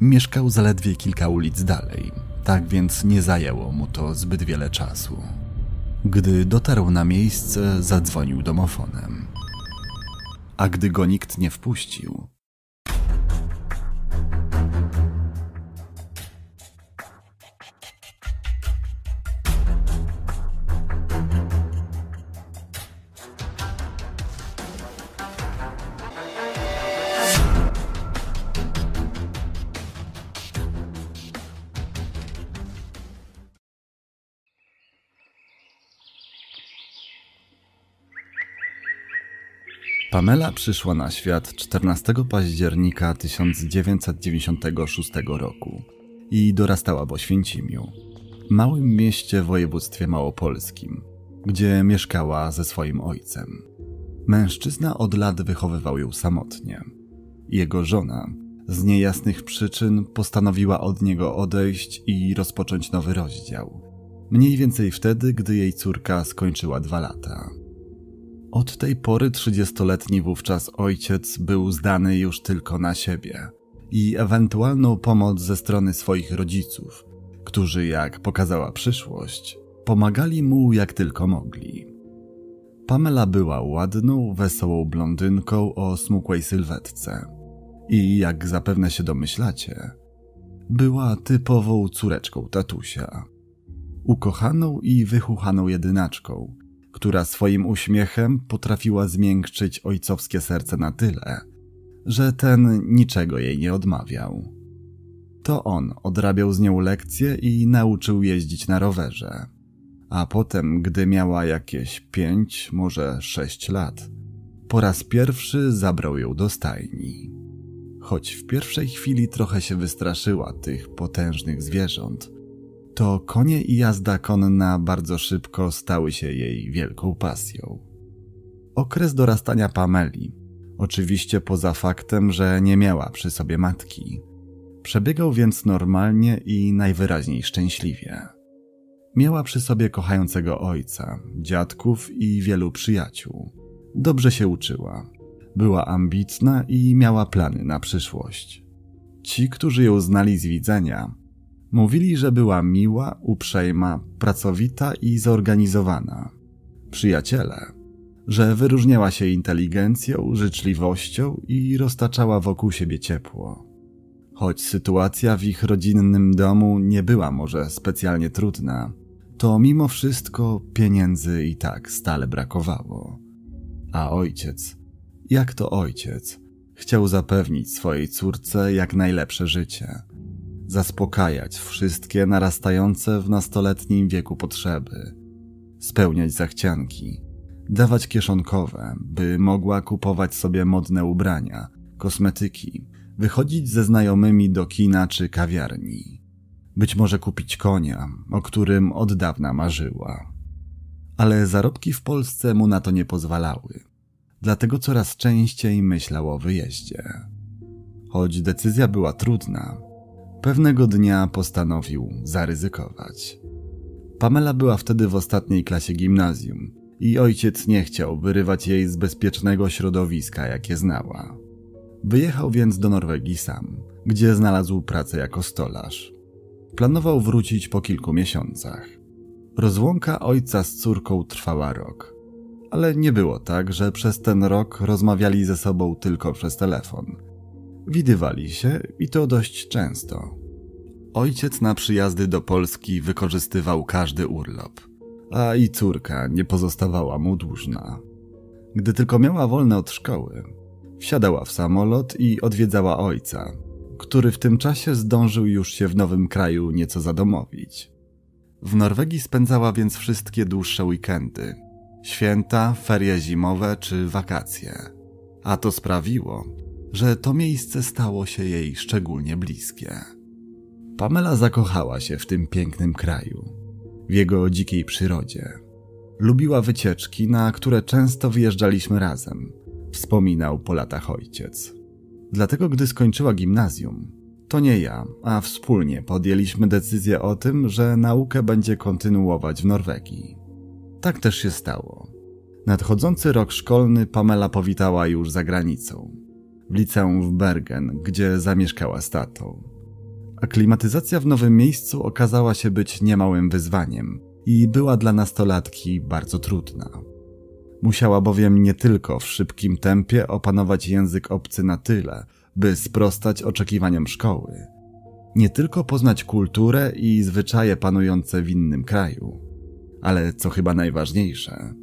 Mieszkał zaledwie kilka ulic dalej, tak więc nie zajęło mu to zbyt wiele czasu. Gdy dotarł na miejsce, zadzwonił domofonem. A gdy go nikt nie wpuścił, Pamela przyszła na świat 14 października 1996 roku i dorastała w Oświęcimiu, małym mieście w województwie małopolskim, gdzie mieszkała ze swoim ojcem. Mężczyzna od lat wychowywał ją samotnie. Jego żona z niejasnych przyczyn postanowiła od niego odejść i rozpocząć nowy rozdział. Mniej więcej wtedy, gdy jej córka skończyła dwa lata. Od tej pory trzydziestoletni wówczas ojciec był zdany już tylko na siebie i ewentualną pomoc ze strony swoich rodziców, którzy, jak pokazała przyszłość, pomagali mu jak tylko mogli. Pamela była ładną, wesołą blondynką o smukłej sylwetce i, jak zapewne się domyślacie, była typową córeczką tatusia. Ukochaną i wychuchaną jedynaczką, która swoim uśmiechem potrafiła zmiękczyć ojcowskie serce na tyle, że ten niczego jej nie odmawiał. To on odrabiał z nią lekcje i nauczył jeździć na rowerze. A potem, gdy miała jakieś pięć, może sześć lat, po raz pierwszy zabrał ją do stajni. Choć w pierwszej chwili trochę się wystraszyła tych potężnych zwierząt, to konie i jazda konna bardzo szybko stały się jej wielką pasją. Okres dorastania Pameli, oczywiście poza faktem, że nie miała przy sobie matki, przebiegał więc normalnie i najwyraźniej szczęśliwie. Miała przy sobie kochającego ojca, dziadków i wielu przyjaciół. Dobrze się uczyła, była ambitna i miała plany na przyszłość. Ci, którzy ją znali z widzenia, Mówili, że była miła, uprzejma, pracowita i zorganizowana. Przyjaciele, że wyróżniała się inteligencją, życzliwością i roztaczała wokół siebie ciepło. Choć sytuacja w ich rodzinnym domu nie była może specjalnie trudna, to mimo wszystko pieniędzy i tak stale brakowało. A ojciec, jak to ojciec, chciał zapewnić swojej córce jak najlepsze życie – zaspokajać wszystkie narastające w nastoletnim wieku potrzeby, spełniać zachcianki, dawać kieszonkowe, by mogła kupować sobie modne ubrania, kosmetyki, wychodzić ze znajomymi do kina czy kawiarni. Być może kupić konia, o którym od dawna marzyła. Ale zarobki w Polsce mu na to nie pozwalały, dlatego coraz częściej myślał o wyjeździe. Choć decyzja była trudna, Pewnego dnia postanowił zaryzykować. Pamela była wtedy w ostatniej klasie gimnazjum i ojciec nie chciał wyrywać jej z bezpiecznego środowiska, jakie znała. Wyjechał więc do Norwegii sam, gdzie znalazł pracę jako stolarz. Planował wrócić po kilku miesiącach. Rozłąka ojca z córką trwała rok. Ale nie było tak, że przez ten rok rozmawiali ze sobą tylko przez telefon – Widywali się i to dość często. Ojciec na przyjazdy do Polski wykorzystywał każdy urlop, a i córka nie pozostawała mu dłużna. Gdy tylko miała wolne od szkoły, wsiadała w samolot i odwiedzała ojca, który w tym czasie zdążył już się w nowym kraju nieco zadomowić. W Norwegii spędzała więc wszystkie dłuższe weekendy, święta, ferie zimowe czy wakacje. A to sprawiło, że to miejsce stało się jej szczególnie bliskie. Pamela zakochała się w tym pięknym kraju, w jego dzikiej przyrodzie. Lubiła wycieczki, na które często wyjeżdżaliśmy razem, wspominał po latach ojciec. Dlatego, gdy skończyła gimnazjum, to nie ja, a wspólnie podjęliśmy decyzję o tym, że naukę będzie kontynuować w Norwegii. Tak też się stało. Nadchodzący rok szkolny Pamela powitała już za granicą w liceum w Bergen, gdzie zamieszkała z tatą. Aklimatyzacja w nowym miejscu okazała się być niemałym wyzwaniem i była dla nastolatki bardzo trudna. Musiała bowiem nie tylko w szybkim tempie opanować język obcy na tyle, by sprostać oczekiwaniom szkoły, nie tylko poznać kulturę i zwyczaje panujące w innym kraju, ale co chyba najważniejsze,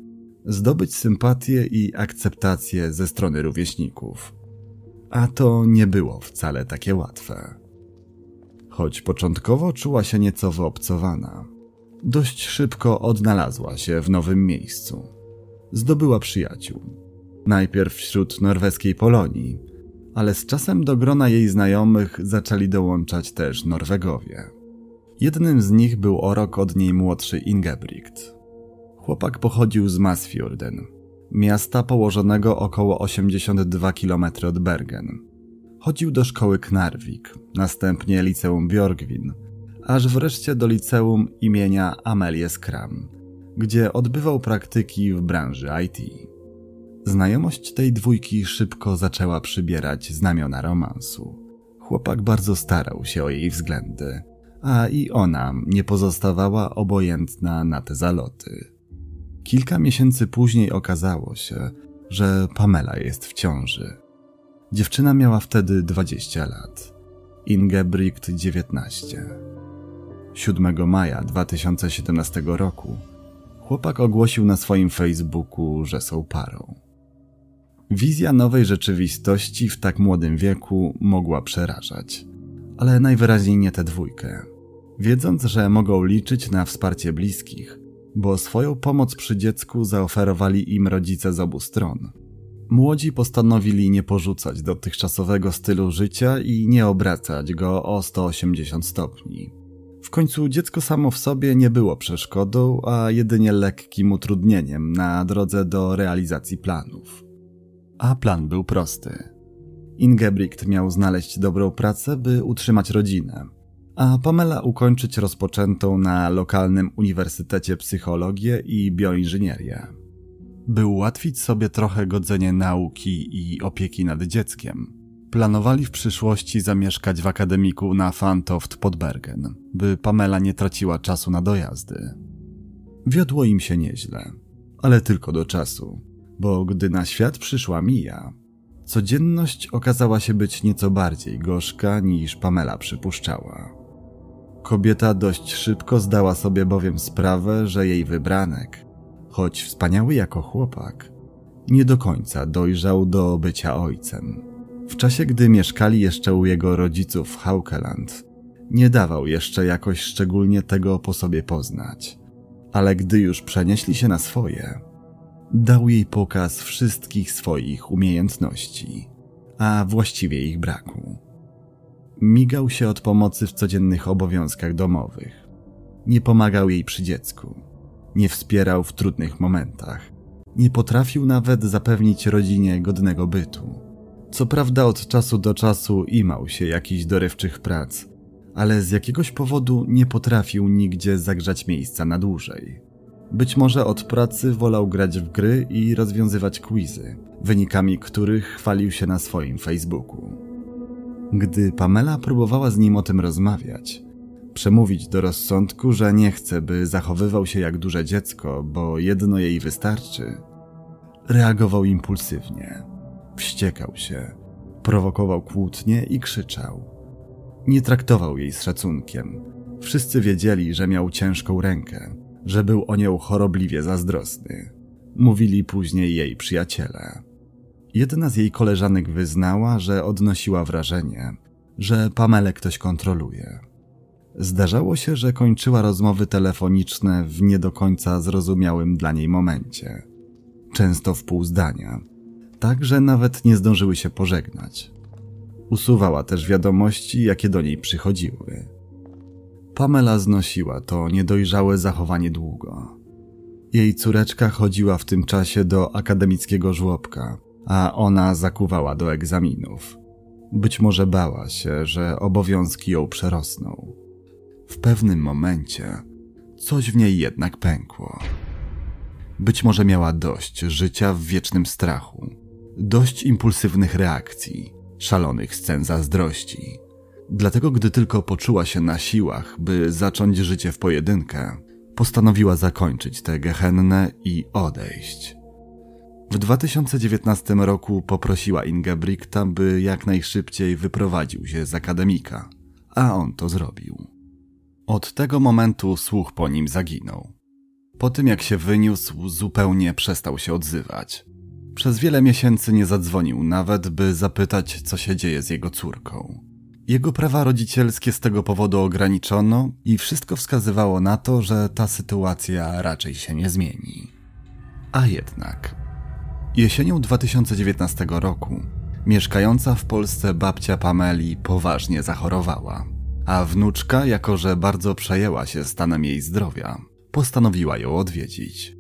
zdobyć sympatię i akceptację ze strony rówieśników. A to nie było wcale takie łatwe. Choć początkowo czuła się nieco wyobcowana, dość szybko odnalazła się w nowym miejscu. Zdobyła przyjaciół. Najpierw wśród norweskiej Polonii, ale z czasem do grona jej znajomych zaczęli dołączać też Norwegowie. Jednym z nich był o rok od niej młodszy Ingebrigt. Chłopak pochodził z Masfjorden, miasta położonego około 82 km od Bergen. Chodził do szkoły Knarvik, następnie liceum Björgvin, aż wreszcie do liceum imienia Amelie Skram, gdzie odbywał praktyki w branży IT. Znajomość tej dwójki szybko zaczęła przybierać znamiona romansu. Chłopak bardzo starał się o jej względy, a i ona nie pozostawała obojętna na te zaloty. Kilka miesięcy później okazało się, że Pamela jest w ciąży. Dziewczyna miała wtedy 20 lat, Ingebrigt 19. 7 maja 2017 roku chłopak ogłosił na swoim Facebooku, że są parą. Wizja nowej rzeczywistości w tak młodym wieku mogła przerażać, ale najwyraźniej nie tę dwójkę. Wiedząc, że mogą liczyć na wsparcie bliskich, bo swoją pomoc przy dziecku zaoferowali im rodzice z obu stron. Młodzi postanowili nie porzucać dotychczasowego stylu życia i nie obracać go o 180 stopni. W końcu dziecko samo w sobie nie było przeszkodą, a jedynie lekkim utrudnieniem na drodze do realizacji planów. A plan był prosty. Ingebrigt miał znaleźć dobrą pracę, by utrzymać rodzinę, a Pamela ukończyć rozpoczętą na lokalnym uniwersytecie psychologię i bioinżynierię. By ułatwić sobie trochę godzenie nauki i opieki nad dzieckiem, planowali w przyszłości zamieszkać w akademiku na Fantoft pod Bergen, by Pamela nie traciła czasu na dojazdy. Wiodło im się nieźle, ale tylko do czasu, bo gdy na świat przyszła Mija, codzienność okazała się być nieco bardziej gorzka niż Pamela przypuszczała. Kobieta dość szybko zdała sobie bowiem sprawę, że jej wybranek, choć wspaniały jako chłopak, nie do końca dojrzał do bycia ojcem. W czasie, gdy mieszkali jeszcze u jego rodziców w Haukeland, nie dawał jeszcze jakoś szczególnie tego po sobie poznać. Ale gdy już przenieśli się na swoje, dał jej pokaz wszystkich swoich umiejętności, a właściwie ich braku. Migał się od pomocy w codziennych obowiązkach domowych. Nie pomagał jej przy dziecku. Nie wspierał w trudnych momentach. Nie potrafił nawet zapewnić rodzinie godnego bytu. Co prawda od czasu do czasu imał się jakichś dorywczych prac, ale z jakiegoś powodu nie potrafił nigdzie zagrzać miejsca na dłużej. Być może od pracy wolał grać w gry i rozwiązywać quizy, wynikami których chwalił się na swoim Facebooku. Gdy Pamela próbowała z nim o tym rozmawiać, przemówić do rozsądku, że nie chce, by zachowywał się jak duże dziecko, bo jedno jej wystarczy, reagował impulsywnie. Wściekał się, prowokował kłótnie i krzyczał. Nie traktował jej z szacunkiem. Wszyscy wiedzieli, że miał ciężką rękę, że był o nią chorobliwie zazdrosny. Mówili później jej przyjaciele. Jedna z jej koleżanek wyznała, że odnosiła wrażenie, że Pamele ktoś kontroluje. Zdarzało się, że kończyła rozmowy telefoniczne w nie do końca zrozumiałym dla niej momencie. Często w pół zdania, tak że nawet nie zdążyły się pożegnać. Usuwała też wiadomości, jakie do niej przychodziły. Pamela znosiła to niedojrzałe zachowanie długo. Jej córeczka chodziła w tym czasie do akademickiego żłobka, a ona zakuwała do egzaminów. Być może bała się, że obowiązki ją przerosną. W pewnym momencie coś w niej jednak pękło. Być może miała dość życia w wiecznym strachu, dość impulsywnych reakcji, szalonych scen zazdrości, Dlatego, gdy tylko poczuła się na siłach, by zacząć życie w pojedynkę, postanowiła zakończyć tę gehennę i odejść. W 2019 roku poprosiła Ingebrigta, by jak najszybciej wyprowadził się z akademika, a on to zrobił. Od tego momentu słuch po nim zaginął. Po tym jak się wyniósł, zupełnie przestał się odzywać. Przez wiele miesięcy nie zadzwonił nawet, by zapytać, co się dzieje z jego córką. Jego prawa rodzicielskie z tego powodu ograniczono i wszystko wskazywało na to, że ta sytuacja raczej się nie zmieni. A jednak. Jesienią 2019 roku mieszkająca w Polsce babcia Pameli poważnie zachorowała, a wnuczka, jako że bardzo przejęła się stanem jej zdrowia, postanowiła ją odwiedzić.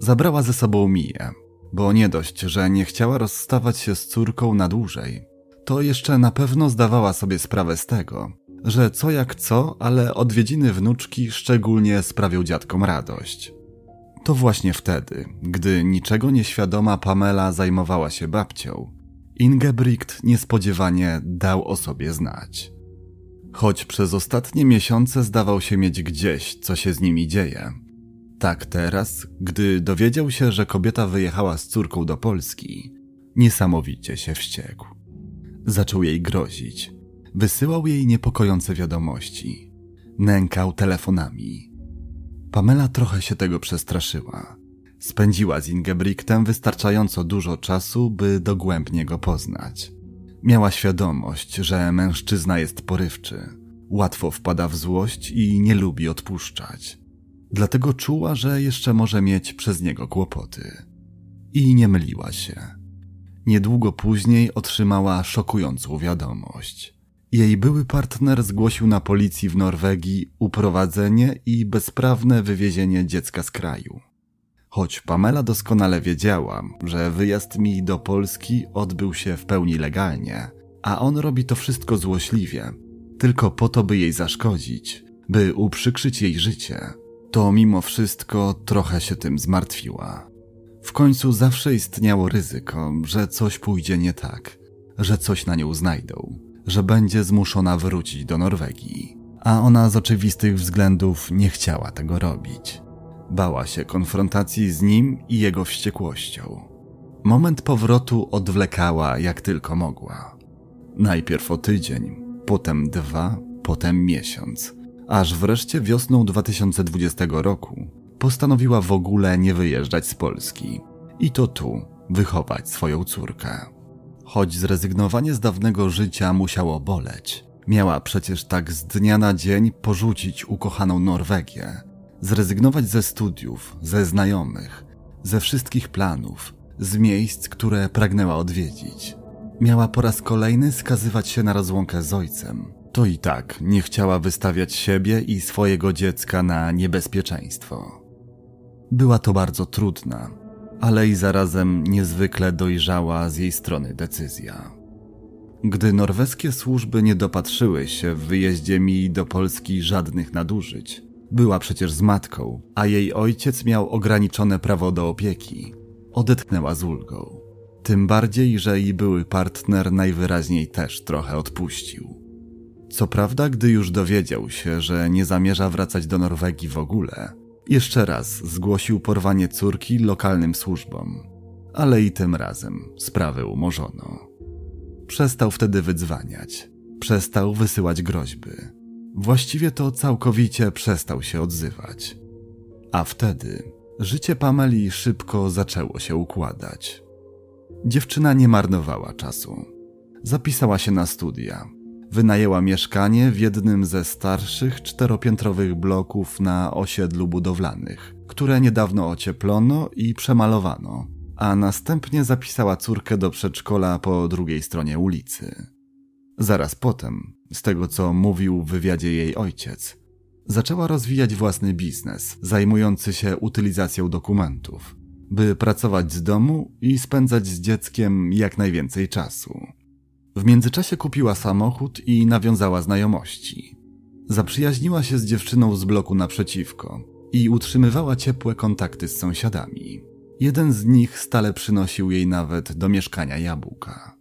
Zabrała ze sobą Miję, bo nie dość, że nie chciała rozstawać się z córką na dłużej, to jeszcze na pewno zdawała sobie sprawę z tego, że co jak co, ale odwiedziny wnuczki szczególnie sprawią dziadkom radość. To właśnie wtedy, gdy niczego nieświadoma Pamela zajmowała się babcią, Ingebrigt niespodziewanie dał o sobie znać. Choć przez ostatnie miesiące zdawał się mieć gdzieś, co się z nimi dzieje. Tak teraz, gdy dowiedział się, że kobieta wyjechała z córką do Polski, niesamowicie się wściekł. Zaczął jej grozić. Wysyłał jej niepokojące wiadomości. Nękał telefonami. Pamela trochę się tego przestraszyła. Spędziła z Ingebrigtem wystarczająco dużo czasu, by dogłębnie go poznać. Miała świadomość, że mężczyzna jest porywczy, łatwo wpada w złość i nie lubi odpuszczać. Dlatego czuła, że jeszcze może mieć przez niego kłopoty. I nie myliła się. Niedługo później otrzymała szokującą wiadomość. Jej były partner zgłosił na policji w Norwegii uprowadzenie i bezprawne wywiezienie dziecka z kraju. Choć Pamela doskonale wiedziała, że wyjazd mi do Polski odbył się w pełni legalnie, a on robi to wszystko złośliwie, tylko po to, by jej zaszkodzić, by uprzykrzyć jej życie, to mimo wszystko trochę się tym zmartwiła. W końcu zawsze istniało ryzyko, że coś pójdzie nie tak, że coś na nią znajdą, że będzie zmuszona wrócić do Norwegii. A ona z oczywistych względów nie chciała tego robić. Bała się konfrontacji z nim i jego wściekłością. Moment powrotu odwlekała jak tylko mogła. Najpierw o tydzień, potem dwa, potem miesiąc, aż wreszcie wiosną 2020 roku postanowiła w ogóle nie wyjeżdżać z Polski i to tu wychować swoją córkę. Choć zrezygnowanie z dawnego życia musiało boleć, miała przecież tak z dnia na dzień porzucić ukochaną Norwegię, zrezygnować ze studiów, ze znajomych, ze wszystkich planów, z miejsc, które pragnęła odwiedzić. Miała po raz kolejny skazywać się na rozłąkę z ojcem. To i tak nie chciała wystawiać siebie i swojego dziecka na niebezpieczeństwo. Była to bardzo trudna, ale i zarazem niezwykle dojrzała z jej strony decyzja. Gdy norweskie służby nie dopatrzyły się w wyjeździe mi do Polski żadnych nadużyć, była przecież z matką, a jej ojciec miał ograniczone prawo do opieki. Odetchnęła z ulgą. Tym bardziej, że jej były partner najwyraźniej też trochę odpuścił. Co prawda, gdy już dowiedział się, że nie zamierza wracać do Norwegii w ogóle, jeszcze raz zgłosił porwanie córki lokalnym służbom, ale i tym razem sprawę umorzono. Przestał wtedy wydzwaniać, przestał wysyłać groźby. Właściwie to całkowicie przestał się odzywać. A wtedy życie Pameli szybko zaczęło się układać. Dziewczyna nie marnowała czasu. Zapisała się na studia, Wynajęła mieszkanie w jednym ze starszych czteropiętrowych bloków na osiedlu budowlanych, które niedawno ocieplono i przemalowano, a następnie zapisała córkę do przedszkola po drugiej stronie ulicy. Zaraz potem, z tego co mówił w wywiadzie jej ojciec, zaczęła rozwijać własny biznes zajmujący się utylizacją dokumentów, by pracować z domu i spędzać z dzieckiem jak najwięcej czasu. W międzyczasie kupiła samochód i nawiązała znajomości. Zaprzyjaźniła się z dziewczyną z bloku naprzeciwko i utrzymywała ciepłe kontakty z sąsiadami. Jeden z nich stale przynosił jej nawet do mieszkania jabłka.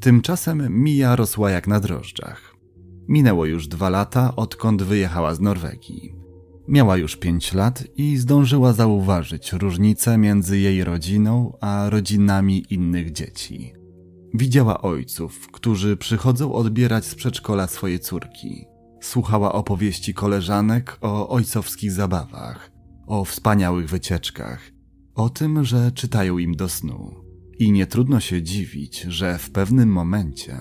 Tymczasem Mija rosła jak na drożdżach. Minęło już dwa lata, odkąd wyjechała z Norwegii. Miała już pięć lat i zdążyła zauważyć różnicę między jej rodziną a rodzinami innych dzieci. Widziała ojców, którzy przychodzą odbierać z przedszkola swoje córki. Słuchała opowieści koleżanek o ojcowskich zabawach, o wspaniałych wycieczkach, o tym, że czytają im do snu. I nie trudno się dziwić, że w pewnym momencie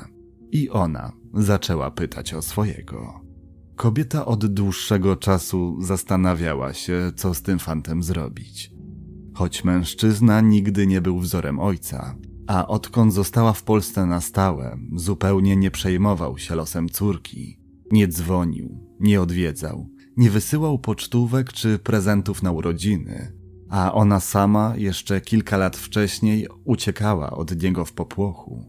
i ona zaczęła pytać o swojego. Kobieta od dłuższego czasu zastanawiała się, co z tym fantem zrobić. Choć mężczyzna nigdy nie był wzorem ojca, a odkąd została w Polsce na stałe, zupełnie nie przejmował się losem córki. Nie dzwonił, nie odwiedzał, nie wysyłał pocztówek czy prezentów na urodziny, a ona sama jeszcze kilka lat wcześniej uciekała od niego w popłochu.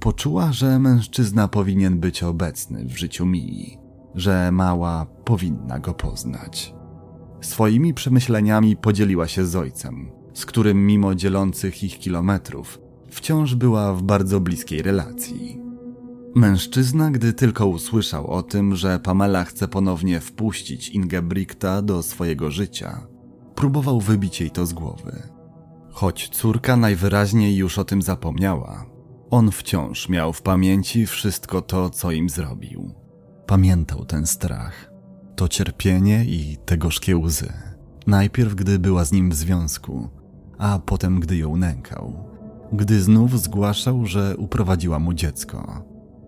Poczuła, że mężczyzna powinien być obecny w życiu Mii, że mała powinna go poznać. Swoimi przemyśleniami podzieliła się z ojcem, z którym mimo dzielących ich kilometrów wciąż była w bardzo bliskiej relacji. Mężczyzna, gdy tylko usłyszał o tym, że Pamela chce ponownie wpuścić Ingebrigta do swojego życia, próbował wybić jej to z głowy. Choć córka najwyraźniej już o tym zapomniała, on wciąż miał w pamięci wszystko to, co im zrobił. Pamiętał ten strach, to cierpienie i te gorzkie łzy. Najpierw, gdy była z nim w związku, a potem, gdy ją nękał. Gdy znów zgłaszał, że uprowadziła mu dziecko.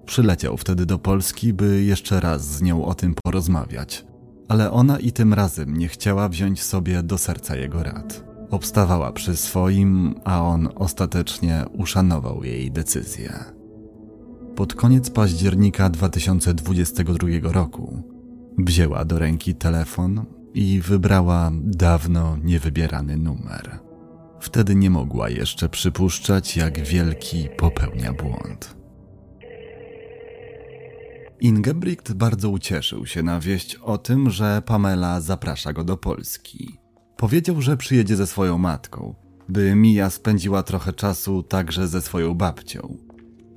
Przyleciał wtedy do Polski, by jeszcze raz z nią o tym porozmawiać, ale ona i tym razem nie chciała wziąć sobie do serca jego rad. Obstawała przy swoim, a on ostatecznie uszanował jej decyzję. Pod koniec października 2022 roku wzięła do ręki telefon i wybrała dawno niewybierany numer. Wtedy nie mogła jeszcze przypuszczać, jak wielki popełnia błąd. Ingebrigt bardzo ucieszył się na wieść o tym, że Pamela zaprasza go do Polski. Powiedział, że przyjedzie ze swoją matką, by Mija spędziła trochę czasu także ze swoją babcią.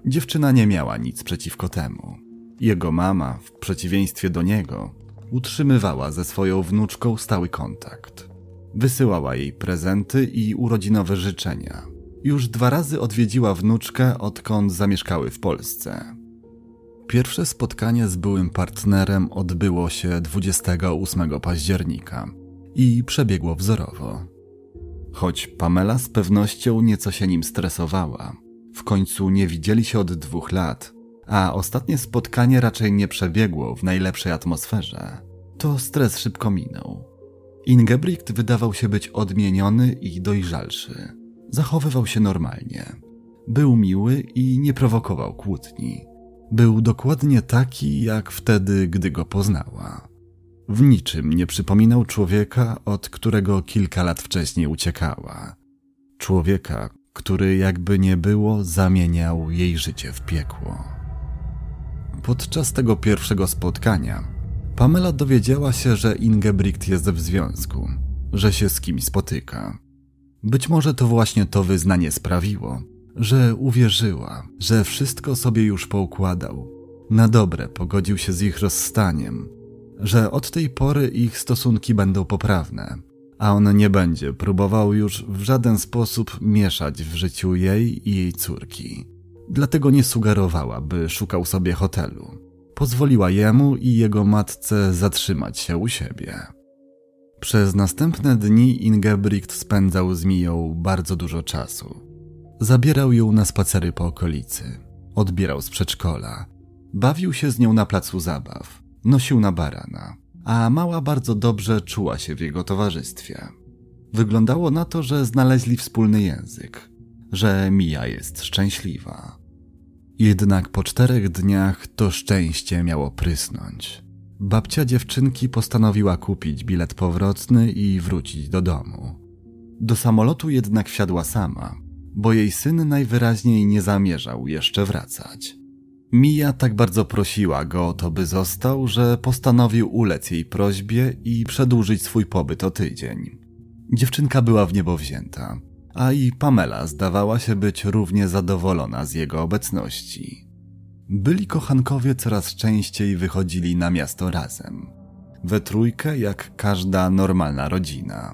Dziewczyna nie miała nic przeciwko temu. Jego mama, w przeciwieństwie do niego, utrzymywała ze swoją wnuczką stały kontakt. Wysyłała jej prezenty i urodzinowe życzenia. Już dwa razy odwiedziła wnuczkę, odkąd zamieszkały w Polsce. Pierwsze spotkanie z byłym partnerem odbyło się 28 października i przebiegło wzorowo. Choć Pamela z pewnością nieco się nim stresowała, w końcu nie widzieli się od dwóch lat, a ostatnie spotkanie raczej nie przebiegło w najlepszej atmosferze, to stres szybko minął. Ingebrigt wydawał się być odmieniony i dojrzalszy. Zachowywał się normalnie. Był miły i nie prowokował kłótni. Był dokładnie taki, jak wtedy, gdy go poznała. W niczym nie przypominał człowieka, od którego kilka lat wcześniej uciekała. Człowieka, który jakby nie było, zamieniał jej życie w piekło. Podczas tego pierwszego spotkania Pamela dowiedziała się, że Ingebrigt jest w związku, że się z kimś spotyka. Być może to właśnie to wyznanie sprawiło, że uwierzyła, że wszystko sobie już poukładał. Na dobre pogodził się z ich rozstaniem, że od tej pory ich stosunki będą poprawne, a on nie będzie próbował już w żaden sposób mieszać w życiu jej i jej córki. Dlatego nie sugerowała, by szukał sobie hotelu. Pozwoliła jemu i jego matce zatrzymać się u siebie. Przez następne dni Ingebrigt spędzał z Miją bardzo dużo czasu. Zabierał ją na spacery po okolicy, odbierał z przedszkola, bawił się z nią na placu zabaw, nosił na barana, a mała bardzo dobrze czuła się w jego towarzystwie. Wyglądało na to, że znaleźli wspólny język, że Mija jest szczęśliwa. Jednak po czterech dniach to szczęście miało prysnąć. Babcia dziewczynki postanowiła kupić bilet powrotny i wrócić do domu. Do samolotu jednak wsiadła sama, bo jej syn najwyraźniej nie zamierzał jeszcze wracać. Mija tak bardzo prosiła go o to, by został, że postanowił ulec jej prośbie i przedłużyć swój pobyt o tydzień. Dziewczynka była w niebo wzięta, a i Pamela zdawała się być równie zadowolona z jego obecności. Byli kochankowie coraz częściej wychodzili na miasto razem. We trójkę jak każda normalna rodzina.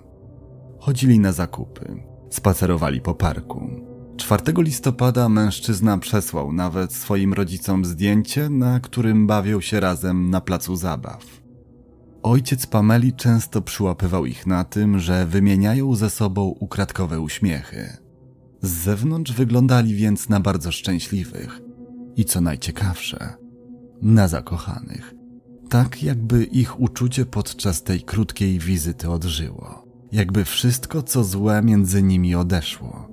Chodzili na zakupy, spacerowali po parku. 4 listopada mężczyzna przesłał nawet swoim rodzicom zdjęcie, na którym bawią się razem na placu zabaw. Ojciec Pameli często przyłapywał ich na tym, że wymieniają ze sobą ukradkowe uśmiechy. Z zewnątrz wyglądali więc na bardzo szczęśliwych i co najciekawsze, na zakochanych. Tak jakby ich uczucie podczas tej krótkiej wizyty odżyło. Jakby wszystko, co złe między nimi odeszło.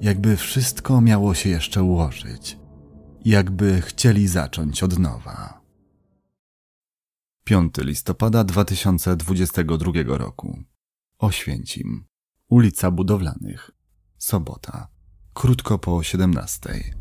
Jakby wszystko miało się jeszcze ułożyć. Jakby chcieli zacząć od nowa. 5 listopada 2022 roku. Oświęcim. Ulica Budowlanych. Sobota. Krótko po 17.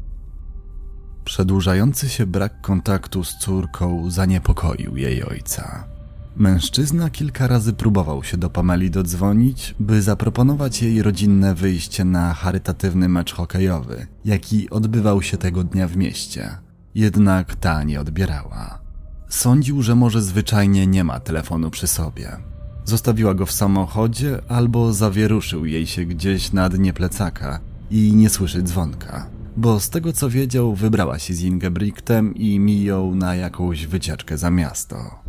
Przedłużający się brak kontaktu z córką zaniepokoił jej ojca. Mężczyzna kilka razy próbował się do Pameli dodzwonić, by zaproponować jej rodzinne wyjście na charytatywny mecz hokejowy, jaki odbywał się tego dnia w mieście. Jednak ta nie odbierała. Sądził, że może zwyczajnie nie ma telefonu przy sobie. Zostawiła go w samochodzie albo zawieruszył jej się gdzieś na dnie plecaka i nie słyszy dzwonka bo z tego co wiedział, wybrała się z Ingebrigtem i mijał na jakąś wycieczkę za miasto.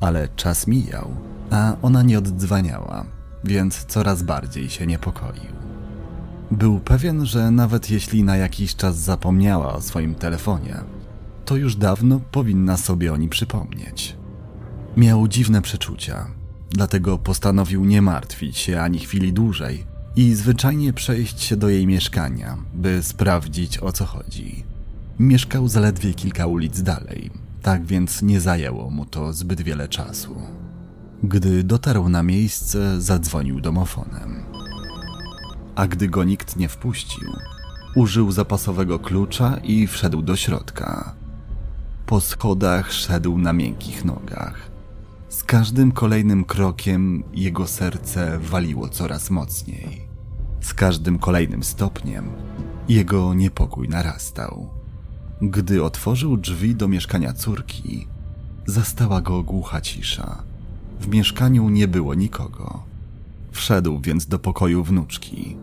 Ale czas mijał, a ona nie oddzwaniała, więc coraz bardziej się niepokoił. Był pewien, że nawet jeśli na jakiś czas zapomniała o swoim telefonie, to już dawno powinna sobie o nim przypomnieć. Miał dziwne przeczucia, dlatego postanowił nie martwić się ani chwili dłużej i zwyczajnie przejść się do jej mieszkania, by sprawdzić o co chodzi. Mieszkał zaledwie kilka ulic dalej, tak więc nie zajęło mu to zbyt wiele czasu. Gdy dotarł na miejsce, zadzwonił domofonem. A gdy go nikt nie wpuścił, użył zapasowego klucza i wszedł do środka. Po schodach szedł na miękkich nogach. Z każdym kolejnym krokiem jego serce waliło coraz mocniej. Z każdym kolejnym stopniem jego niepokój narastał. Gdy otworzył drzwi do mieszkania córki, zastała go głucha cisza. W mieszkaniu nie było nikogo. Wszedł więc do pokoju wnuczki,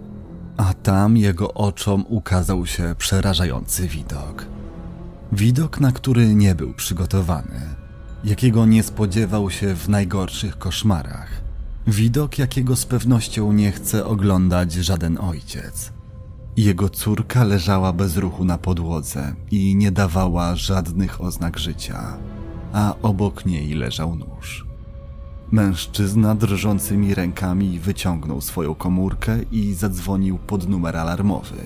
a tam jego oczom ukazał się przerażający widok. Widok, na który nie był przygotowany jakiego nie spodziewał się w najgorszych koszmarach. Widok, jakiego z pewnością nie chce oglądać żaden ojciec. Jego córka leżała bez ruchu na podłodze i nie dawała żadnych oznak życia, a obok niej leżał nóż. Mężczyzna drżącymi rękami wyciągnął swoją komórkę i zadzwonił pod numer alarmowy.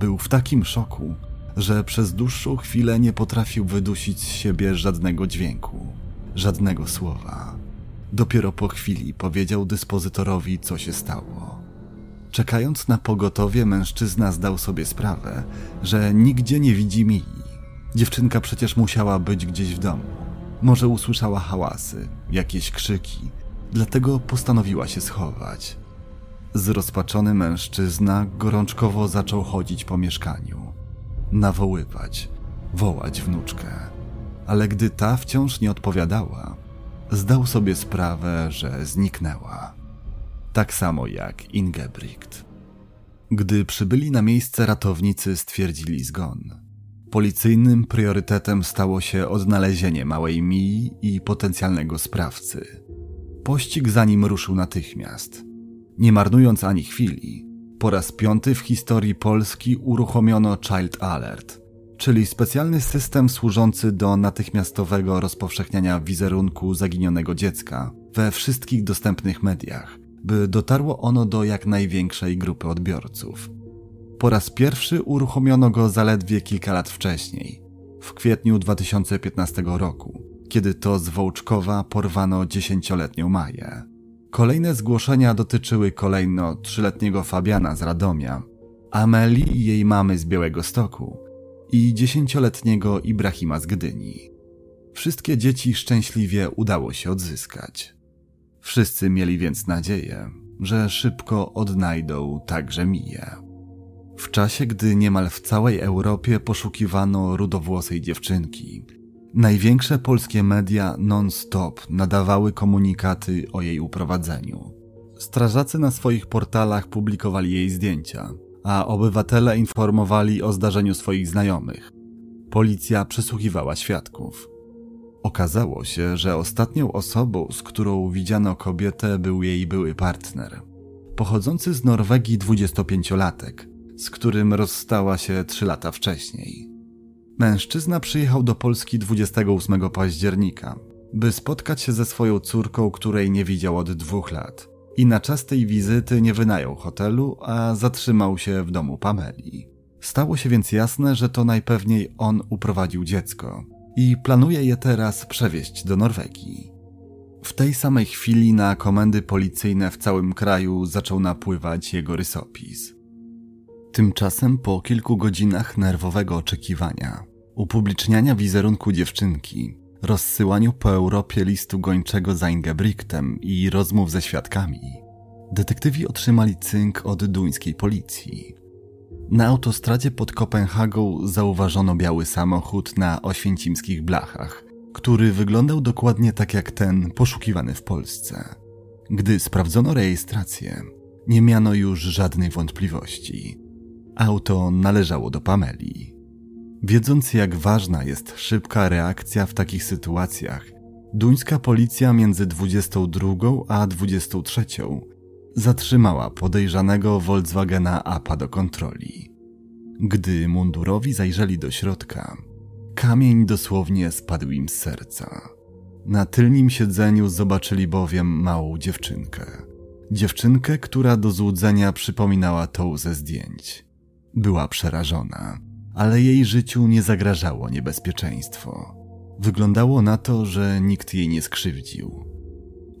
Był w takim szoku, że przez dłuższą chwilę nie potrafił wydusić z siebie żadnego dźwięku, żadnego słowa. Dopiero po chwili powiedział dyspozytorowi, co się stało. Czekając na pogotowie, mężczyzna zdał sobie sprawę, że nigdzie nie widzi Mii. Dziewczynka przecież musiała być gdzieś w domu. Może usłyszała hałasy, jakieś krzyki, dlatego postanowiła się schować. Zrozpaczony mężczyzna gorączkowo zaczął chodzić po mieszkaniu nawoływać, wołać wnuczkę. Ale gdy ta wciąż nie odpowiadała, zdał sobie sprawę, że zniknęła. Tak samo jak Ingebrigt. Gdy przybyli na miejsce, ratownicy stwierdzili zgon. Policyjnym priorytetem stało się odnalezienie małej Mii i potencjalnego sprawcy. Pościg za nim ruszył natychmiast. Nie marnując ani chwili, po raz piąty w historii Polski uruchomiono Child Alert, czyli specjalny system służący do natychmiastowego rozpowszechniania wizerunku zaginionego dziecka we wszystkich dostępnych mediach, by dotarło ono do jak największej grupy odbiorców. Po raz pierwszy uruchomiono go zaledwie kilka lat wcześniej, w kwietniu 2015 roku, kiedy to z Wołczkowa porwano dziesięcioletnią Maję. Kolejne zgłoszenia dotyczyły kolejno trzyletniego Fabiana z Radomia, Ameli i jej mamy z Białego Stoku i dziesięcioletniego Ibrahima z Gdyni. Wszystkie dzieci szczęśliwie udało się odzyskać. Wszyscy mieli więc nadzieję, że szybko odnajdą także Miję. W czasie, gdy niemal w całej Europie poszukiwano rudowłosej dziewczynki, największe polskie media non-stop nadawały komunikaty o jej uprowadzeniu. Strażacy na swoich portalach publikowali jej zdjęcia, a obywatele informowali o zdarzeniu swoich znajomych. Policja przesłuchiwała świadków. Okazało się, że ostatnią osobą, z którą widziano kobietę, był jej były partner. Pochodzący z Norwegii 25-latek, z którym rozstała się 3 lata wcześniej. Mężczyzna przyjechał do Polski 28 października, by spotkać się ze swoją córką, której nie widział od dwóch lat. I na czas tej wizyty nie wynajął hotelu, a zatrzymał się w domu Pameli. Stało się więc jasne, że to najpewniej on uprowadził dziecko i planuje je teraz przewieźć do Norwegii. W tej samej chwili na komendy policyjne w całym kraju zaczął napływać jego rysopis. Tymczasem po kilku godzinach nerwowego oczekiwania, upubliczniania wizerunku dziewczynki, rozsyłaniu po Europie listu gończego za Ingebrigtem i rozmów ze świadkami, detektywi otrzymali cynk od duńskiej policji. Na autostradzie pod Kopenhagą zauważono biały samochód na oświęcimskich blachach, który wyglądał dokładnie tak jak ten poszukiwany w Polsce. Gdy sprawdzono rejestrację, nie miano już żadnej wątpliwości. Auto należało do Pameli. Wiedząc jak ważna jest szybka reakcja w takich sytuacjach, duńska policja między 22 a 23 zatrzymała podejrzanego Volkswagena APA do kontroli. Gdy mundurowi zajrzeli do środka, kamień dosłownie spadł im z serca. Na tylnym siedzeniu zobaczyli bowiem małą dziewczynkę. Dziewczynkę, która do złudzenia przypominała tą ze zdjęć. Była przerażona, ale jej życiu nie zagrażało niebezpieczeństwo. Wyglądało na to, że nikt jej nie skrzywdził.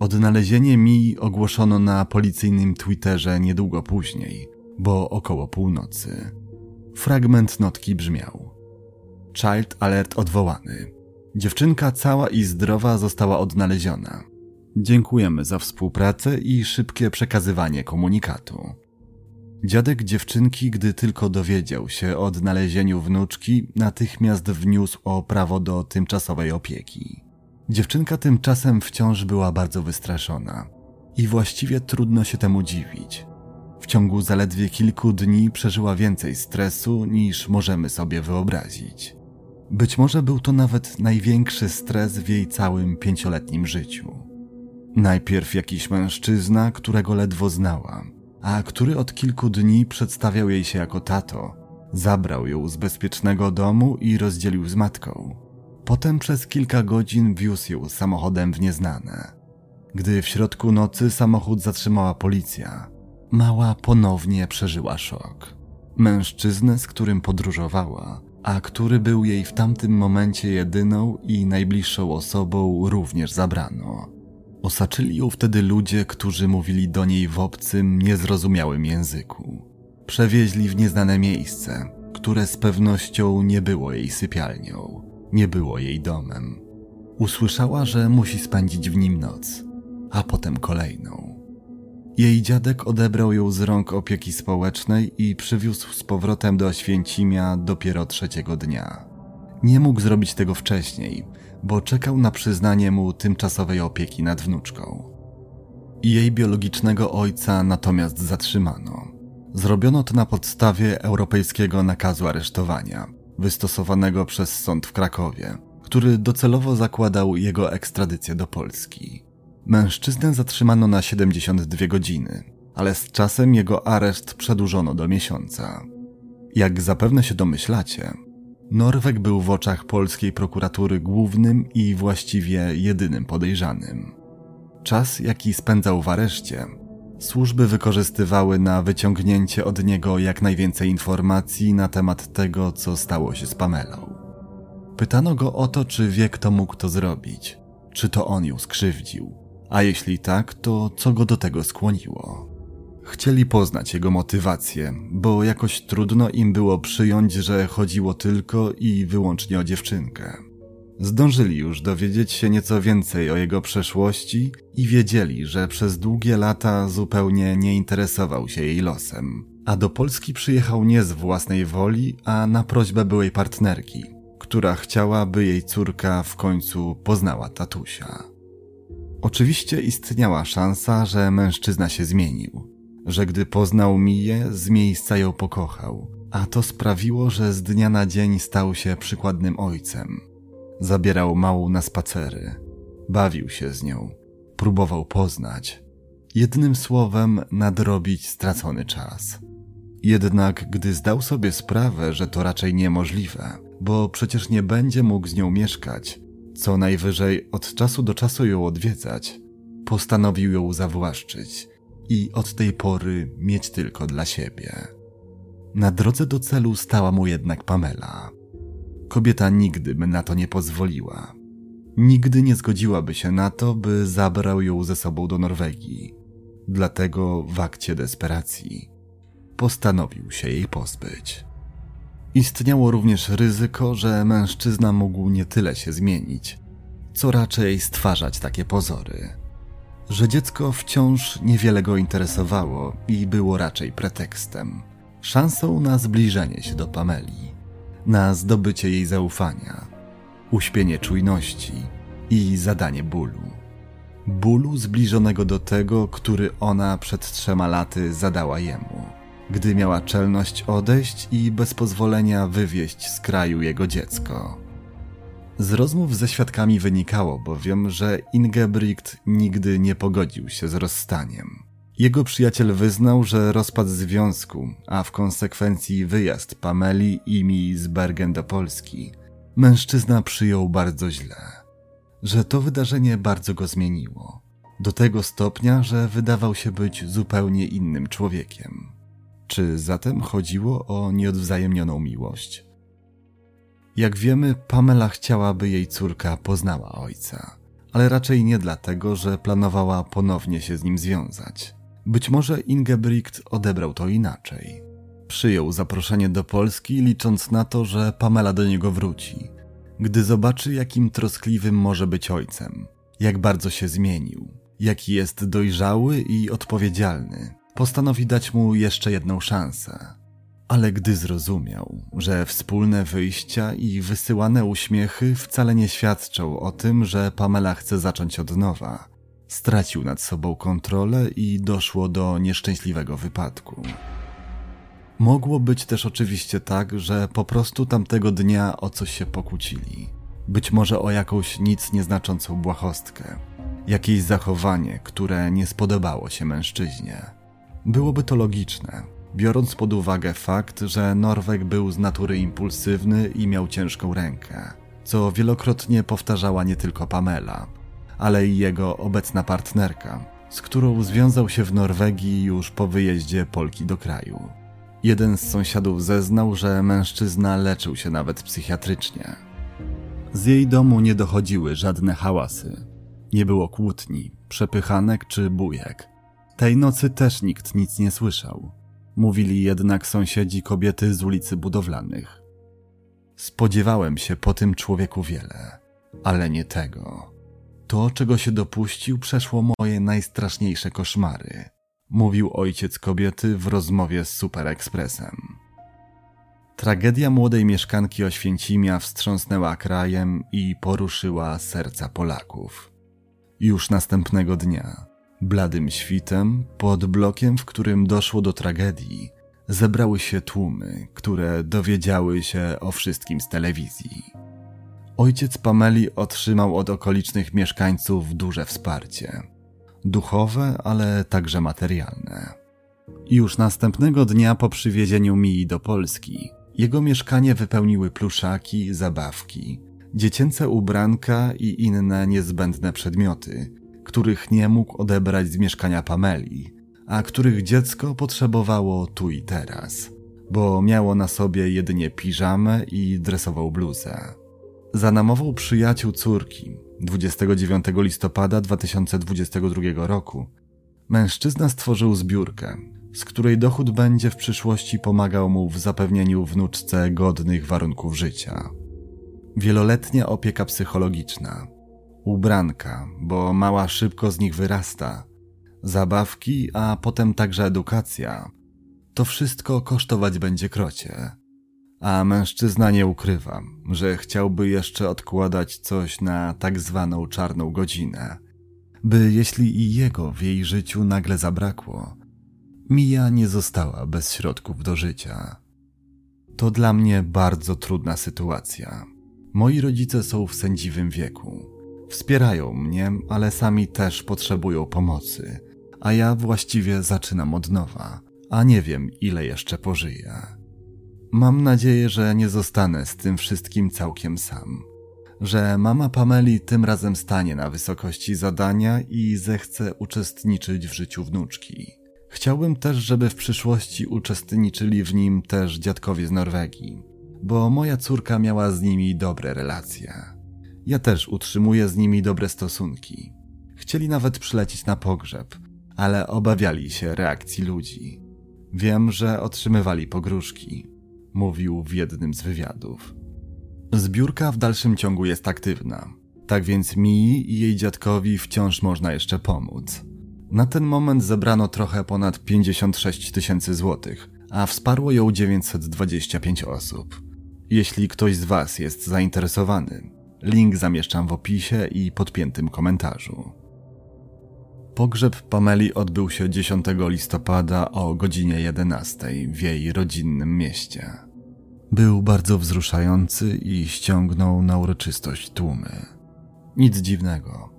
Odnalezienie mi ogłoszono na policyjnym Twitterze niedługo później, bo około północy. Fragment notki brzmiał: Child alert odwołany. Dziewczynka cała i zdrowa została odnaleziona. Dziękujemy za współpracę i szybkie przekazywanie komunikatu. Dziadek dziewczynki, gdy tylko dowiedział się o odnalezieniu wnuczki, natychmiast wniósł o prawo do tymczasowej opieki. Dziewczynka tymczasem wciąż była bardzo wystraszona i właściwie trudno się temu dziwić. W ciągu zaledwie kilku dni przeżyła więcej stresu niż możemy sobie wyobrazić. Być może był to nawet największy stres w jej całym pięcioletnim życiu. Najpierw jakiś mężczyzna, którego ledwo znała, a który od kilku dni przedstawiał jej się jako tato, zabrał ją z bezpiecznego domu i rozdzielił z matką. Potem przez kilka godzin wiózł ją samochodem w nieznane. Gdy w środku nocy samochód zatrzymała policja, mała ponownie przeżyła szok. Mężczyznę, z którym podróżowała, a który był jej w tamtym momencie jedyną i najbliższą osobą, również zabrano. Osaczyli ją wtedy ludzie, którzy mówili do niej w obcym, niezrozumiałym języku. Przewieźli w nieznane miejsce, które z pewnością nie było jej sypialnią nie było jej domem. Usłyszała, że musi spędzić w nim noc, a potem kolejną. Jej dziadek odebrał ją z rąk opieki społecznej i przywiózł z powrotem do Święcimia dopiero trzeciego dnia. Nie mógł zrobić tego wcześniej, bo czekał na przyznanie mu tymczasowej opieki nad wnuczką. Jej biologicznego ojca natomiast zatrzymano. Zrobiono to na podstawie europejskiego nakazu aresztowania, wystosowanego przez sąd w Krakowie, który docelowo zakładał jego ekstradycję do Polski. Mężczyznę zatrzymano na 72 godziny, ale z czasem jego areszt przedłużono do miesiąca. Jak zapewne się domyślacie, Norweg był w oczach polskiej prokuratury głównym i właściwie jedynym podejrzanym. Czas, jaki spędzał w areszcie, Służby wykorzystywały na wyciągnięcie od niego jak najwięcej informacji na temat tego, co stało się z Pamelą. Pytano go o to, czy wie, kto mógł to zrobić, czy to on ją skrzywdził, a jeśli tak, to co go do tego skłoniło. Chcieli poznać jego motywację, bo jakoś trudno im było przyjąć, że chodziło tylko i wyłącznie o dziewczynkę. Zdążyli już dowiedzieć się nieco więcej o jego przeszłości i wiedzieli, że przez długie lata zupełnie nie interesował się jej losem, A do Polski przyjechał nie z własnej woli, a na prośbę byłej partnerki, która chciała, by jej córka w końcu poznała tatusia. Oczywiście istniała szansa, że mężczyzna się zmienił, że gdy poznał Miję, z miejsca ją pokochał, a to sprawiło, że z dnia na dzień stał się przykładnym ojcem. Zabierał małą na spacery, bawił się z nią, próbował poznać. Jednym słowem, nadrobić stracony czas. Jednak gdy zdał sobie sprawę, że to raczej niemożliwe, bo przecież nie będzie mógł z nią mieszkać, co najwyżej od czasu do czasu ją odwiedzać, postanowił ją zawłaszczyć i od tej pory mieć tylko dla siebie. Na drodze do celu stała mu jednak Pamela. Kobieta nigdy by na to nie pozwoliła. Nigdy nie zgodziłaby się na to, by zabrał ją ze sobą do Norwegii. Dlatego w akcie desperacji postanowił się jej pozbyć. Istniało również ryzyko, że mężczyzna mógł nie tyle się zmienić, co raczej stwarzać takie pozory. Że dziecko wciąż niewiele go interesowało i było raczej pretekstem, szansą na zbliżenie się do Pameli, na zdobycie jej zaufania, uśpienie czujności i zadanie bólu. Bólu zbliżonego do tego, który ona przed trzema laty zadała jemu gdy miała czelność odejść i bez pozwolenia wywieźć z kraju jego dziecko. Z rozmów ze świadkami wynikało bowiem, że Ingebrigt nigdy nie pogodził się z rozstaniem. Jego przyjaciel wyznał, że rozpad związku, a w konsekwencji wyjazd Pameli i mi z Bergen do Polski, mężczyzna przyjął bardzo źle. Że to wydarzenie bardzo go zmieniło. Do tego stopnia, że wydawał się być zupełnie innym człowiekiem. Czy zatem chodziło o nieodwzajemnioną miłość? Jak wiemy, Pamela chciała, by jej córka poznała ojca, ale raczej nie dlatego, że planowała ponownie się z nim związać. Być może Ingebrigt odebrał to inaczej. Przyjął zaproszenie do Polski, licząc na to, że Pamela do niego wróci, gdy zobaczy, jakim troskliwym może być ojcem, jak bardzo się zmienił, jaki jest dojrzały i odpowiedzialny, postanowi dać mu jeszcze jedną szansę. Ale gdy zrozumiał, że wspólne wyjścia i wysyłane uśmiechy wcale nie świadczą o tym, że Pamela chce zacząć od nowa, stracił nad sobą kontrolę i doszło do nieszczęśliwego wypadku. Mogło być też oczywiście tak, że po prostu tamtego dnia o coś się pokłócili. Być może o jakąś nic nieznaczącą błahostkę, jakieś zachowanie, które nie spodobało się mężczyźnie. Byłoby to logiczne, biorąc pod uwagę fakt, że Norweg był z natury impulsywny i miał ciężką rękę, co wielokrotnie powtarzała nie tylko Pamela, ale i jego obecna partnerka, z którą związał się w Norwegii już po wyjeździe Polki do kraju. Jeden z sąsiadów zeznał, że mężczyzna leczył się nawet psychiatrycznie. Z jej domu nie dochodziły żadne hałasy. Nie było kłótni, przepychanek czy bujek. Tej nocy też nikt nic nie słyszał. Mówili jednak sąsiedzi kobiety z ulicy budowlanych. Spodziewałem się po tym człowieku wiele, ale nie tego. To, czego się dopuścił, przeszło moje najstraszniejsze koszmary, mówił ojciec kobiety w rozmowie z Super Expressem. Tragedia młodej mieszkanki Oświęcimia wstrząsnęła krajem i poruszyła serca Polaków. Już następnego dnia Bladym świtem, pod blokiem, w którym doszło do tragedii, zebrały się tłumy, które dowiedziały się o wszystkim z telewizji. Ojciec Pameli otrzymał od okolicznych mieszkańców duże wsparcie duchowe, ale także materialne. Już następnego dnia po przywiezieniu Mii do Polski, jego mieszkanie wypełniły pluszaki, zabawki, dziecięce ubranka i inne niezbędne przedmioty, których nie mógł odebrać z mieszkania Pameli, a których dziecko potrzebowało tu i teraz, bo miało na sobie jedynie piżamę i dresową bluzę. Za namową przyjaciół córki 29 listopada 2022 roku mężczyzna stworzył zbiórkę, z której dochód będzie w przyszłości pomagał mu w zapewnieniu wnuczce godnych warunków życia. Wieloletnia opieka psychologiczna, ubranka, bo mała szybko z nich wyrasta, zabawki, a potem także edukacja. to wszystko kosztować będzie krocie. A mężczyzna nie ukrywa, że chciałby jeszcze odkładać coś na tak zwaną czarną godzinę, by jeśli i jego w jej życiu nagle zabrakło, Mija nie została bez środków do życia. To dla mnie bardzo trudna sytuacja. Moi rodzice są w sędziwym wieku. Wspierają mnie, ale sami też potrzebują pomocy, a ja właściwie zaczynam od nowa, a nie wiem, ile jeszcze pożyję. Mam nadzieję, że nie zostanę z tym wszystkim całkiem sam. Że mama Pameli tym razem stanie na wysokości zadania i zechce uczestniczyć w życiu wnuczki. Chciałbym też, żeby w przyszłości uczestniczyli w nim też dziadkowie z Norwegii, bo moja córka miała z nimi dobre relacje. Ja też utrzymuję z nimi dobre stosunki. Chcieli nawet przylecieć na pogrzeb, ale obawiali się reakcji ludzi. Wiem, że otrzymywali pogróżki, mówił w jednym z wywiadów. Zbiórka w dalszym ciągu jest aktywna, tak więc mi i jej dziadkowi wciąż można jeszcze pomóc. Na ten moment zebrano trochę ponad 56 tysięcy złotych, a wsparło ją 925 osób. Jeśli ktoś z Was jest zainteresowany, link zamieszczam w opisie i podpiętym komentarzu. Pogrzeb Pameli odbył się 10 listopada o godzinie 11 w jej rodzinnym mieście. Był bardzo wzruszający i ściągnął na uroczystość tłumy. Nic dziwnego.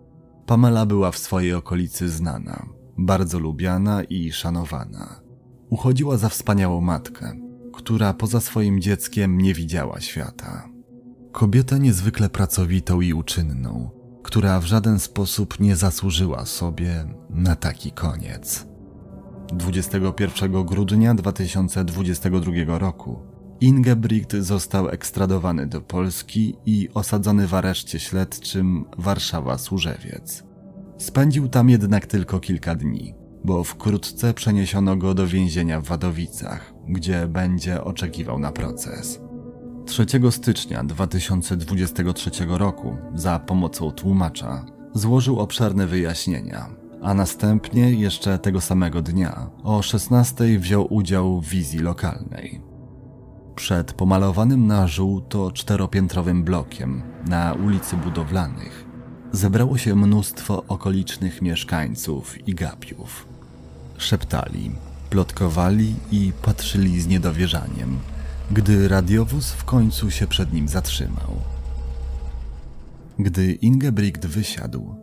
Pamela była w swojej okolicy znana, bardzo lubiana i szanowana. Uchodziła za wspaniałą matkę, która poza swoim dzieckiem nie widziała świata. Kobietę niezwykle pracowitą i uczynną, która w żaden sposób nie zasłużyła sobie na taki koniec. 21 grudnia 2022 roku Ingebrigt został ekstradowany do Polski i osadzony w areszcie śledczym Warszawa-Służewiec. Spędził tam jednak tylko kilka dni, bo wkrótce przeniesiono go do więzienia w Wadowicach, gdzie będzie oczekiwał na proces. 3 stycznia 2023 roku za pomocą tłumacza złożył obszerne wyjaśnienia, a następnie jeszcze tego samego dnia o 16 wziął udział w wizji lokalnej. Przed pomalowanym na żółto czteropiętrowym blokiem na ulicy Budowlanych zebrało się mnóstwo okolicznych mieszkańców i gapiów. Szeptali, plotkowali i patrzyli z niedowierzaniem, gdy radiowóz w końcu się przed nim zatrzymał. Gdy Ingebrigt wysiadł,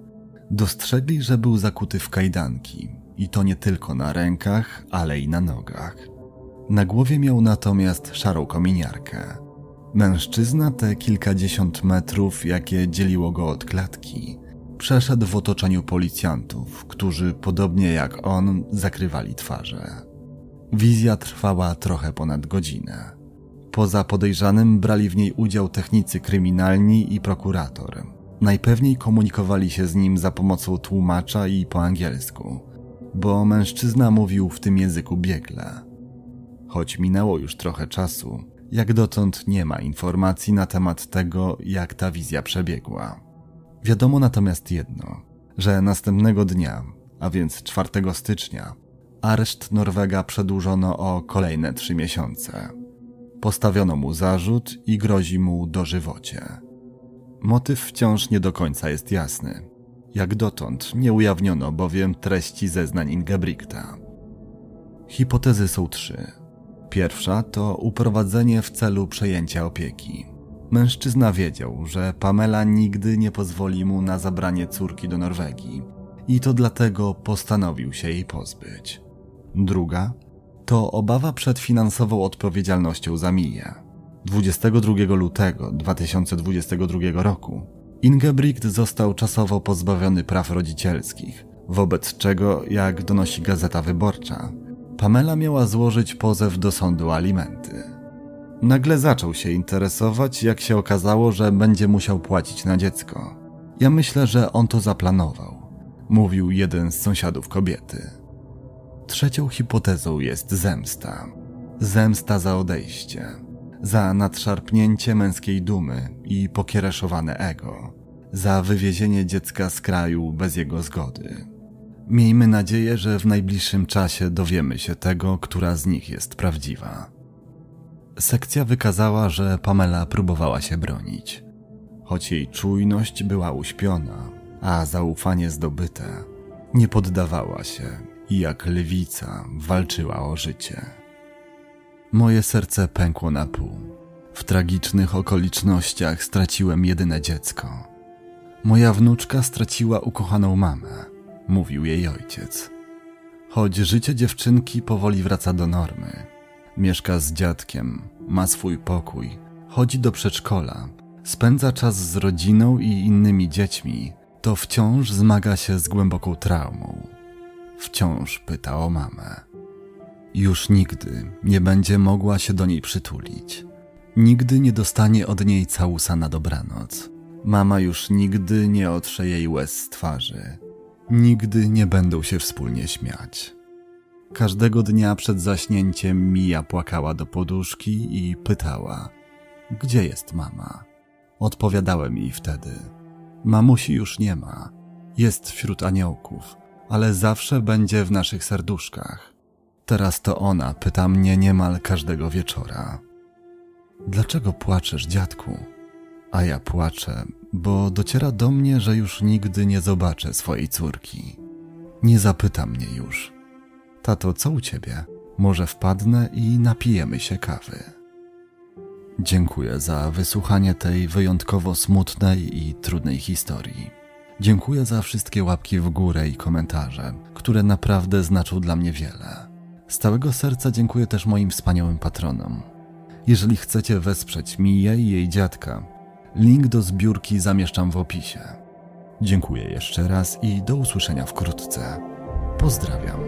dostrzegli, że był zakuty w kajdanki i to nie tylko na rękach, ale i na nogach. Na głowie miał natomiast szarą kominiarkę. Mężczyzna te kilkadziesiąt metrów, jakie dzieliło go od klatki, przeszedł w otoczeniu policjantów, którzy podobnie jak on zakrywali twarze. Wizja trwała trochę ponad godzinę. Poza podejrzanym brali w niej udział technicy kryminalni i prokurator. Najpewniej komunikowali się z nim za pomocą tłumacza i po angielsku, bo mężczyzna mówił w tym języku biegle. Choć minęło już trochę czasu, jak dotąd nie ma informacji na temat tego, jak ta wizja przebiegła. Wiadomo natomiast jedno, że następnego dnia, a więc 4 stycznia, areszt Norwega przedłużono o kolejne trzy miesiące. Postawiono mu zarzut i grozi mu dożywocie. Motyw wciąż nie do końca jest jasny. Jak dotąd nie ujawniono bowiem treści zeznań Ingebrigta. Hipotezy są trzy. Pierwsza to uprowadzenie w celu przejęcia opieki. Mężczyzna wiedział, że Pamela nigdy nie pozwoli mu na zabranie córki do Norwegii i to dlatego postanowił się jej pozbyć. Druga to obawa przed finansową odpowiedzialnością za Miję. 22 lutego 2022 roku Ingebrigt został czasowo pozbawiony praw rodzicielskich, wobec czego, jak donosi Gazeta Wyborcza, Pamela miała złożyć pozew do sądu alimenty. Nagle zaczął się interesować, jak się okazało, że będzie musiał płacić na dziecko. Ja myślę, że on to zaplanował, mówił jeden z sąsiadów kobiety. Trzecią hipotezą jest zemsta. Zemsta za odejście, za nadszarpnięcie męskiej dumy i pokiereszowane ego, za wywiezienie dziecka z kraju bez jego zgody. Miejmy nadzieję, że w najbliższym czasie dowiemy się tego, która z nich jest prawdziwa. Sekcja wykazała, że Pamela próbowała się bronić. Choć jej czujność była uśpiona, a zaufanie zdobyte, nie poddawała się i jak lewica walczyła o życie. Moje serce pękło na pół. W tragicznych okolicznościach straciłem jedyne dziecko. Moja wnuczka straciła ukochaną mamę, mówił jej ojciec. Choć życie dziewczynki powoli wraca do normy. Mieszka z dziadkiem, ma swój pokój, chodzi do przedszkola, spędza czas z rodziną i innymi dziećmi, to wciąż zmaga się z głęboką traumą. Wciąż pyta o mamę. Już nigdy nie będzie mogła się do niej przytulić. Nigdy nie dostanie od niej całusa na dobranoc. Mama już nigdy nie otrze jej łez z twarzy. Nigdy nie będą się wspólnie śmiać. Każdego dnia przed zaśnięciem Mija płakała do poduszki i pytała: Gdzie jest mama? Odpowiadałem jej wtedy: Mamusi już nie ma. Jest wśród aniołków, ale zawsze będzie w naszych serduszkach. Teraz to ona pyta mnie niemal każdego wieczora. Dlaczego płaczesz, dziadku? A ja płaczę, bo dociera do mnie, że już nigdy nie zobaczę swojej córki. Nie zapyta mnie już. Tato, co u ciebie? Może wpadnę i napijemy się kawy. Dziękuję za wysłuchanie tej wyjątkowo smutnej i trudnej historii. Dziękuję za wszystkie łapki w górę i komentarze, które naprawdę znaczą dla mnie wiele. Z całego serca dziękuję też moim wspaniałym patronom. Jeżeli chcecie wesprzeć Miję i jej dziadka, link do zbiórki zamieszczam w opisie. Dziękuję jeszcze raz i do usłyszenia wkrótce. Pozdrawiam.